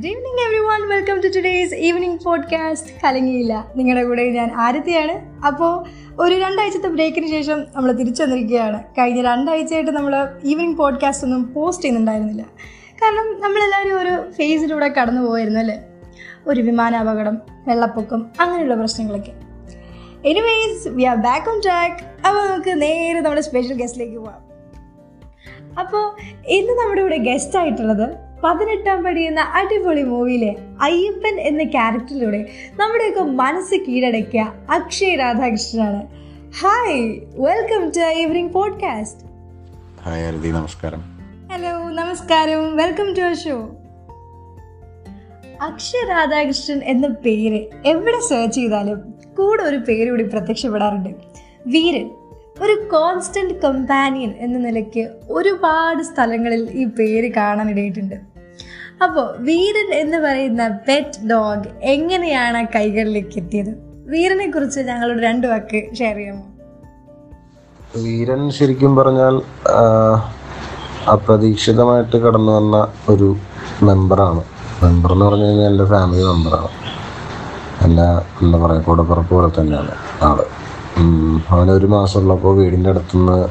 Good evening everyone welcome to today's evening podcast കലങ്ങിയില്ല. നിങ്ങളുടെ കൂടെ ഞാൻ ആരതിയാണ്. അപ്പോൾ ഒരു രണ്ടാഴ്ചത്തെ ബ്രേക്കിന് ശേഷം നമ്മൾ തിരിച്ചു വന്നിരിക്കുകയാണ്. കഴിഞ്ഞ രണ്ടാഴ്ചയായിട്ട് നമ്മൾ ഈവനിങ് പോഡ്കാസ്റ്റ് ഒന്നും പോസ്റ്റ് ചെയ്യുന്നുണ്ടായിരുന്നില്ല. കാരണം നമ്മളെല്ലാവരും ഒരു ഫേസിലൂടെ കടന്നു പോയിരുന്നു അല്ലേ? ഒരു വിമാനാപകടം വെള്ളപ്പൊക്കം അങ്ങനെയുള്ള പ്രശ്നങ്ങളൊക്കെ. Anyways we are back on track അപ്പോൾ നമുക്ക് നേരെ നമ്മുടെ സ്പെഷ്യൽ ഗസ്റ്റിലേക്ക് പോവാം. അപ്പോൾ ഇന്ന് നമ്മുടെ കൂടെ ഗസ്റ്റ് ആയിട്ടുള്ളത് പതിനെട്ടാം പടി എന്ന അടിപൊളി മൂവിയിലെ അയ്യപ്പൻ എന്ന ക്യാരക്ടറിലൂടെ നമ്മുടെയൊക്കെ മനസ്സ് കീഴടക്കിയ Akshay രാധാകൃഷ്ണനാണ്. Hi welcome to evening podcast hi നമസ്കാരം. ഹലോ നമസ്കാരം. Welcome to our show Akshay Radhakrishnan എന്ന പേര് എവിടെ സെർച്ച് ചെയ്താലും കൂടെ ഒരു പേര് കൂടി പ്രത്യക്ഷപ്പെടാറുണ്ട്. വീരൻ. ഒരു കോൺസ്റ്റന്റ് കമ്പാനിയൻ എന്ന നിലയ്ക്ക് ഒരുപാട് സ്ഥലങ്ങളിൽ ഈ പേര് കാണാനിടയിട്ടുണ്ട് അപ്പോൾ വീരൻ എന്ന് പറയുന്ന പെറ്റ് ഡോഗ് എങ്ങനെയാണ് കൈകളിലേക്ക് എത്തിയത്? വീരനെ കുറിച്ച് ഞങ്ങളോട് രണ്ട് വാക്ക് ഷെയർ ചെയ്യാമോ? വീരൻ ശരിക്കും പറഞ്ഞാൽ അപ്രതീക്ഷിതമായിട്ട് കടന്നു വന്ന ഒരു മെമ്പറാണ് മെമ്പർ എന്ന് പറഞ്ഞു കഴിഞ്ഞാൽ എന്റെ ഫാമിലി മെമ്പറാണ് എന്റെ എന്താ പറയുക കൂടപ്പുറപ്പ് പോലെ തന്നെയാണ് ആൾ. അവന് ഒരു മാസം ഉള്ളപ്പോൾ വീടിന്റെ അടുത്തുനിന്ന്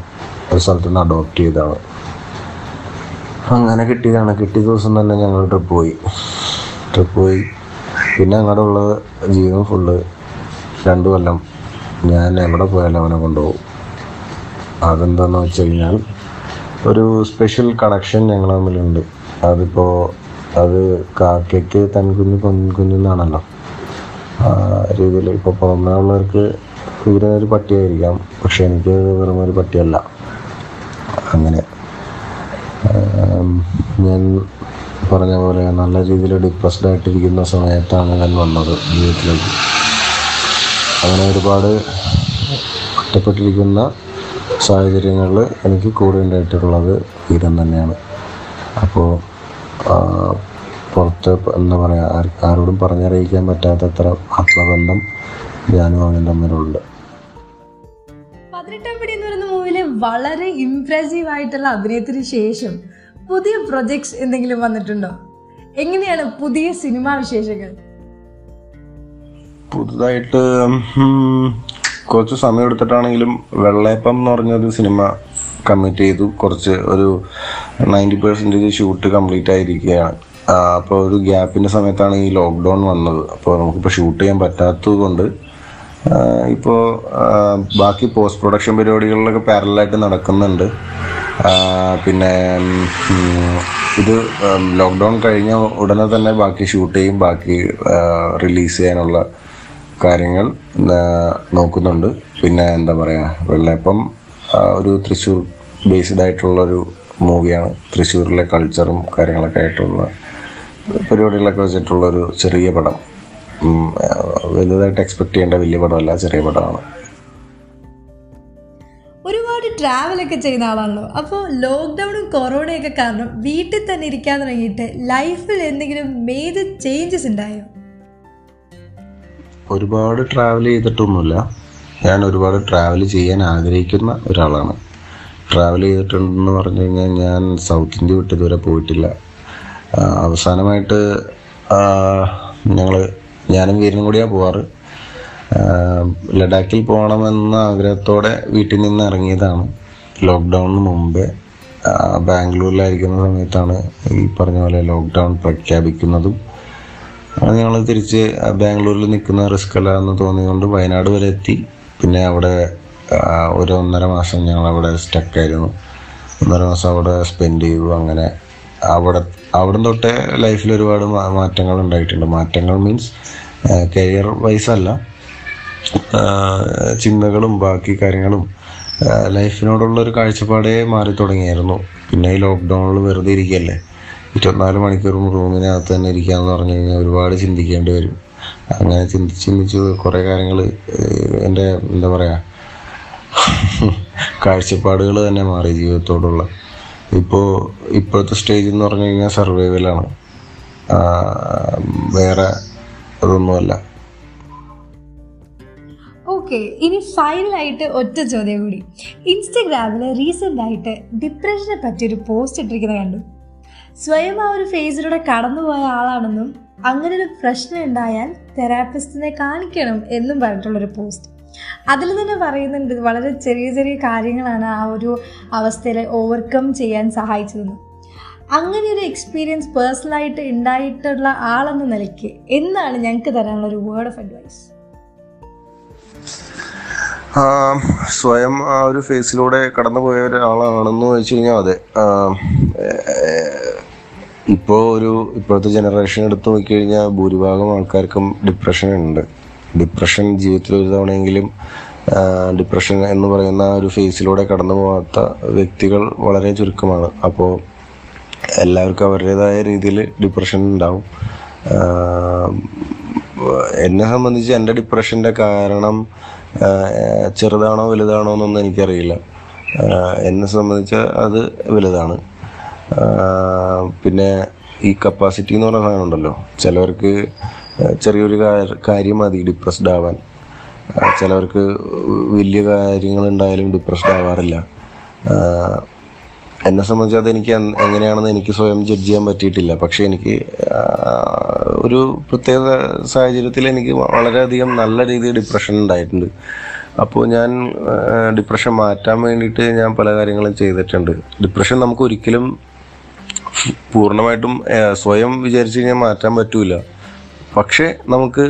ഒരു സ്ഥലത്തുനിന്ന് അഡോപ്റ്റ് ചെയ്തതാണ്. അങ്ങനെ കിട്ടിയതാണ്. കിട്ടിയ ദിവസം തന്നെ ഞങ്ങൾ ട്രിപ്പ് പോയി. ട്രിപ്പ് പോയി. പിന്നെ അങ്ങോട്ട് ഉള്ള ജീവൻ ഫുള്ള് രണ്ടു കൊല്ലം ഞാൻ എവിടെ പോയാലും അവനെ കൊണ്ടുപോകും. അതെന്താന്ന് വെച്ച് കഴിഞ്ഞാൽ ഒരു സ്പെഷ്യൽ കണക്ഷൻ ഞങ്ങൾ തമ്മിലുണ്ട്. അതിപ്പോൾ അത് കാക്കയ്ക്ക് തൻകുഞ്ഞ് പൊൻകുഞ്ഞെന്നാണല്ലോ രീതിയിൽ ഇപ്പോൾ പുറമേ ഉള്ളവർക്ക് ഒരു പട്ടിയായിരിക്കാം പക്ഷെ എനിക്ക് വെറും ഒരു പട്ടിയല്ല. അങ്ങനെ. ഞാൻ പറഞ്ഞ പോലെ നല്ല രീതിയിൽ ഡിപ്രസ്ഡ് ആയിട്ടിരിക്കുന്ന സമയത്താണ് ഞാൻ വന്നത് ജീവിതത്തിലേക്ക് അങ്ങനെ ഒരുപാട് ഒറ്റപ്പെട്ടിരിക്കുന്ന സാഹചര്യങ്ങളിൽ എനിക്ക് കൂടെ ഉണ്ടായിട്ടുള്ളത് വീരൻ തന്നെയാണ്. അപ്പോൾ പുറത്ത് എന്താ പറയുക ആരോടും പറഞ്ഞറിയിക്കാൻ പറ്റാത്തത്ര ആത്മബന്ധം ഞാനും അവനും തമ്മിലുണ്ട്. വളരെ ഇംപ്രസീവ് ആയിട്ടുള്ള അഭിനയത്തിന് ശേഷം പുതിയ പ്രൊജക്ട്സ് എന്തെങ്കിലും വന്നിട്ടുണ്ടോ? എങ്ങനെയാണ് പുതിയ സിനിമാ വിശേഷങ്ങൾ? പുതുതായിട്ട് കുറച്ച് സമയം എടുത്തിട്ടാണെങ്കിലും വെള്ളയപ്പം എന്ന് പറഞ്ഞൊരു സിനിമ കമ്മിറ്റ് ചെയ്തു. കുറച്ച് ഒരു നയന്റി പെർസെന്റേജ് ഷൂട്ട് കംപ്ലീറ്റ് ആയിരിക്കുകയാണ്. അപ്പോൾ ഒരു ഗ്യാപ്പിന്റെ സമയത്താണ് ഈ ലോക്ക്ഡൗൺ വന്നത്. അപ്പോൾ നമുക്കിപ്പോൾ ഷൂട്ട് ചെയ്യാൻ പറ്റാത്തത് കൊണ്ട് ഇപ്പോൾ ബാക്കി പോസ്റ്റ് പ്രൊഡക്ഷൻ പരിപാടികളിലൊക്കെ പാരലായിട്ട് നടക്കുന്നുണ്ട്. പിന്നെ ഇത് ലോക്ക്ഡൗൺ കഴിഞ്ഞ ഉടനെ തന്നെ ബാക്കി ഷൂട്ട് ചെയ്യും ബാക്കി റിലീസ് ചെയ്യാനുള്ള കാര്യങ്ങൾ നോക്കുന്നുണ്ട്. പിന്നെ എന്താ പറയുക വെള്ളയപ്പം ഒരു തൃശ്ശൂർ ബേസ്ഡ് ആയിട്ടുള്ള ഒരു മൂവിയാണ് തൃശ്ശൂരിലെ കൾച്ചറും കാര്യങ്ങളൊക്കെ ആയിട്ടുള്ള പരിപാടികളൊക്കെ വെച്ചിട്ടുള്ള ഒരു ചെറിയ പടം. വലുതായിട്ട് എക്സ്പെക്ട് ചെയ്യേണ്ട വലിയ പടമല്ല ചെറിയ പടമാണ്. ഒരുപാട് ട്രാവലൊക്കെ ചെയ്യുന്ന ആളാണല്ലോ. അപ്പോൾ ലോക്ക്ഡൗണും കൊറോണയൊക്കെ കാരണം വീട്ടിൽ തന്നെ ഇരിക്കാൻ തുടങ്ങിയിട്ട് ലൈഫിൽ എന്തെങ്കിലും മേജർ ചേഞ്ചസ് ഉണ്ടായോ? ഒരുപാട് ട്രാവൽ ചെയ്തിട്ടൊന്നുമില്ല. ഞാൻ ഒരുപാട് ട്രാവൽ ചെയ്യാൻ ആഗ്രഹിക്കുന്ന ഒരാളാണ്. ട്രാവൽ ചെയ്തിട്ടുണ്ടെന്ന് പറഞ്ഞു കഴിഞ്ഞാൽ ഞാൻ സൗത്ത് ഇന്ത്യ വിട്ട് ഇതുവരെ പോയിട്ടില്ല. അവസാനമായിട്ട് ഞങ്ങൾ ഞാനും വീരനും കൂടിയാണ് പോവാറ്. ലഡാക്കിൽ പോകണമെന്ന ആഗ്രഹത്തോടെ വീട്ടിൽ നിന്ന് ഇറങ്ങിയതാണ്. ലോക്ക്ഡൗണിന് മുമ്പേ ബാംഗ്ലൂരിലായിരിക്കുന്ന സമയത്താണ് ഈ പറഞ്ഞ പോലെ ലോക്ക്ഡൗൺ പ്രഖ്യാപിക്കുന്നതും. അങ്ങനെ ഞങ്ങൾ തിരിച്ച് ബാംഗ്ലൂരിൽ നിൽക്കുന്ന റിസ്ക് അല്ല എന്ന് തോന്നിയുകൊണ്ട് വയനാട് വരെ എത്തി. പിന്നെ അവിടെ ഒരു ഒന്നര മാസം ഞങ്ങൾ അവിടെ സ്റ്റക്കായിരുന്നു. ഒന്നര മാസം അവിടെ സ്പെൻഡ് ചെയ്തു. അങ്ങനെ അവിടെ അവിടെ തൊട്ടേ ലൈഫിൽ ഒരുപാട് മാറ്റങ്ങൾ ഉണ്ടായിട്ടുണ്ട്. മാറ്റങ്ങൾ മീൻസ് കരിയർ വൈസ് അല്ല. ചിന്തകളും ബാക്കി കാര്യങ്ങളും ലൈഫിനോടുള്ള ഒരു കാഴ്ചപ്പാടേ മാറി തുടങ്ങിയായിരുന്നു. പിന്നെ ഈ ലോക്ക്ഡൗണിൽ വെറുതെ ഇരിക്കുകയല്ലേ ഇരുപത്തിനാല് മണിക്കൂറും റൂമിനകത്ത് തന്നെ ഇരിക്കാന്ന് പറഞ്ഞു കഴിഞ്ഞാൽ ഒരുപാട് ചിന്തിക്കേണ്ടി വരും. അങ്ങനെ ചിന്തിച്ച് ചിന്തിച്ച് കുറേ കാര്യങ്ങൾ എന്റെ എന്താ പറയുക കാഴ്ചപ്പാടുകൾ തന്നെ മാറി ജീവിതത്തോടുള്ള. ഇപ്പോൾ ഇപ്പോഴത്തെ സ്റ്റേജ് എന്ന് പറഞ്ഞു കഴിഞ്ഞാൽ സർവൈവലാണ് വേറെ അതൊന്നുമല്ല. ഓക്കെ ഇനി ഫൈനലായിട്ട് ഒറ്റ ചോദ്യം കൂടി. ഇൻസ്റ്റഗ്രാമിൽ റീസെന്റ് ആയിട്ട് ഡിപ്രഷനെ പറ്റി ഒരു പോസ്റ്റ് ഇട്ടിരിക്കുന്നത് കണ്ടു. സ്വയം ആ ഒരു ഫേസിലൂടെ കടന്നുപോയ ആളാണെന്നും അങ്ങനെ ഒരു പ്രശ്നം ഉണ്ടായാൽ തെറാപ്പിസ്റ്റിനെ കാണിക്കണം എന്നും പറഞ്ഞിട്ടുള്ളൊരു പോസ്റ്റ് അതിൽ തന്നെ പറയുന്നുണ്ട് വളരെ ചെറിയ ചെറിയ കാര്യങ്ങളാണ് ആ ഒരു അവസ്ഥയിൽ ഓവർകം ചെയ്യാൻ സഹായിച്ചതെന്ന്. അങ്ങനെ ഒരു എക്സ്പീരിയൻസ് പേഴ്സണലായിട്ട് ഉണ്ടായിട്ടുള്ള ആളെന്ന നിലയ്ക്ക് എന്നാണ് ഞങ്ങൾക്ക് തരാനുള്ള ഒരു വേർഡ് ഓഫ് അഡ്വൈസ് സ്വയം ആ ഒരു ഫേസിലൂടെ കടന്നുപോയ ഒരാളാണെന്ന് വെച്ച് കഴിഞ്ഞാൽ അതെ. ഇപ്പോൾ ഒരു ഇപ്പോഴത്തെ ജനറേഷൻ എടുത്തു നോക്കിക്കഴിഞ്ഞാൽ ഭൂരിഭാഗം ആൾക്കാർക്കും ഡിപ്രഷൻ ഉണ്ട്. ഡിപ്രഷൻ ജീവിതത്തിൽ ഒരു തവണയെങ്കിലും ഡിപ്രഷൻ എന്ന് പറയുന്ന ഒരു ഫേസിലൂടെ കടന്നു പോകാത്ത വ്യക്തികൾ വളരെ ചുരുക്കമാണ്. അപ്പോൾ എല്ലാവർക്കും അവരുടേതായ രീതിയിൽ ഡിപ്രഷൻ ഉണ്ടാവും. എന്നെ സംബന്ധിച്ച് എന്റെ ഡിപ്രഷന്റെ കാരണം ചെറുതാണോ വലുതാണോ എന്നൊന്നും എനിക്കറിയില്ല. എന്നെ സംബന്ധിച്ച് അത് വലുതാണ്. പിന്നെ ഈ കപ്പാസിറ്റി എന്ന് പറയുന്ന സാധനം ഉണ്ടല്ലോ ചിലവർക്ക് ചെറിയൊരു കാര്യം മതി ഡിപ്രസ്ഡ് ആവാൻ. ചിലവർക്ക് വലിയ കാര്യങ്ങൾ ഉണ്ടായാലും ഡിപ്രസ്ഡ് ആവാറില്ല എന്നെ സംബന്ധിച്ച് അതെനിക്ക് എനിക്ക് എങ്ങനെയാണെന്ന് എനിക്ക് സ്വയം ജഡ്ജ് ചെയ്യാൻ പറ്റിയിട്ടില്ല. പക്ഷെ എനിക്ക് ഒരു പ്രത്യേക സാഹചര്യത്തിൽ എനിക്ക് വളരെയധികം നല്ല രീതിയിൽ ഡിപ്രഷൻ ഉണ്ടായിട്ടുണ്ട്. അപ്പോൾ ഞാൻ ഡിപ്രഷൻ മാറ്റാൻ വേണ്ടിയിട്ട് ഞാൻ പല കാര്യങ്ങളും ചെയ്തിട്ടുണ്ട്. ഡിപ്രഷൻ നമുക്ക് ഒരിക്കലും പൂർണമായിട്ടും സ്വയം വിചാരിച്ച് കഴിഞ്ഞാൽ മാറ്റാൻ പറ്റൂല. പക്ഷേ നമുക്ക്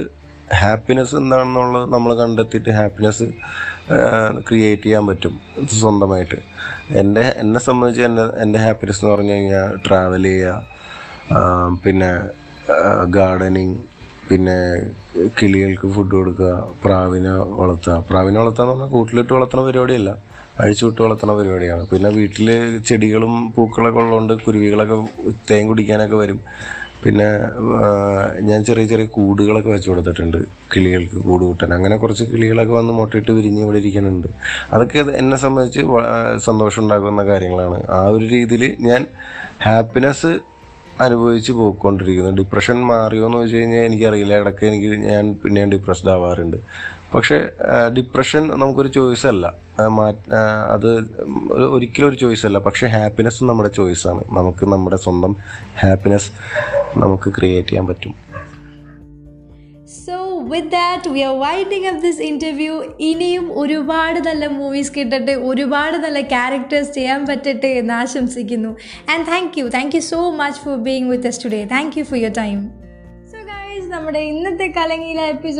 ഹാപ്പിനെസ് എന്താണെന്നുള്ളത് നമ്മൾ കണ്ടെത്തിയിട്ട് ഹാപ്പിനെസ് ക്രിയേറ്റ് ചെയ്യാൻ പറ്റും. സ്വന്തമായിട്ട്. എന്റെ എന്നെ സംബന്ധിച്ച് എന്റെ എന്റെ ഹാപ്പിനെസ് എന്ന് പറഞ്ഞു കഴിഞ്ഞാൽ ട്രാവൽ ചെയ്യുക പിന്നെ ഗാർഡനിങ് പിന്നെ കിളികൾക്ക് ഫുഡ് കൊടുക്കുക പ്രാവിനെ വളർത്തുക. പ്രാവിനെ വളർത്തുക എന്ന് പറഞ്ഞാൽ കൂട്ടിലിട്ട് വളർത്തുന്ന പരിപാടിയല്ല. അഴിച്ചുവിട്ട് വളർത്തുന്ന പരിപാടിയാണ്. പിന്നെ വീട്ടിൽ ചെടികളും പൂക്കളൊക്കെ ഉള്ളതുകൊണ്ട് കുരുവികളൊക്കെ തേൻ കുടിക്കാനൊക്കെ വരും. പിന്നെ ഞാൻ ചെറിയ ചെറിയ കൂടുകളൊക്കെ വെച്ച് കൊടുത്തിട്ടുണ്ട്. കിളികൾക്ക് കൂട് കൂട്ടാൻ. അങ്ങനെ കുറച്ച് കിളികളൊക്കെ വന്ന് മുട്ടയിട്ട് വിരിഞ്ഞ് ഇവിടെ ഇരിക്കുന്നുണ്ട്. അതൊക്കെ എന്നെ സംബന്ധിച്ച് സന്തോഷം ഉണ്ടാക്കുന്ന കാര്യങ്ങളാണ്. ആ ഒരു രീതിയിൽ ഞാൻ ഹാപ്പിനെസ് അനുഭവിച്ച് പോയിക്കൊണ്ടിരിക്കുന്നു. ഡിപ്രഷൻ മാറിയോ എന്ന് വെച്ച് കഴിഞ്ഞാൽ എനിക്കറിയില്ല. ഇടയ്ക്ക് എനിക്ക് ഞാൻ പിന്നെയും ഡിപ്രസ്ഡ് ആവാറുണ്ട്. പക്ഷേ ഡിപ്രഷൻ നമുക്കൊരു ചോയ്സ് അല്ല. അത് ഒരു- ഒരിക്കലും ഒരു ചോയ്സ് അല്ല. പക്ഷേ ഹാപ്പിനെസ് നമ്മുടെ ചോയ്സാണ് നമുക്ക് നമ്മുടെ സ്വന്തം ഹാപ്പിനെസ് നമുക്ക് ക്രിയേറ്റ് ചെയ്യാൻ പറ്റും. So with that we are winding up this interview ഇനിയും ഒരുപാട് നല്ല മൂവീസ് കിട്ടട്ടെ ഒരുപാട് നല്ല ക്യാരക്ടേഴ്സ് ചെയ്യാൻ പറ്റട്ടെ എന്ന് ആശംസിക്കുന്നു. And thank you thank you so much for being with us today thank you for your time so guys നമ്മുടെ ഇന്നത്തെ കലങ്ങിയിലെ എപ്പിസോഡ്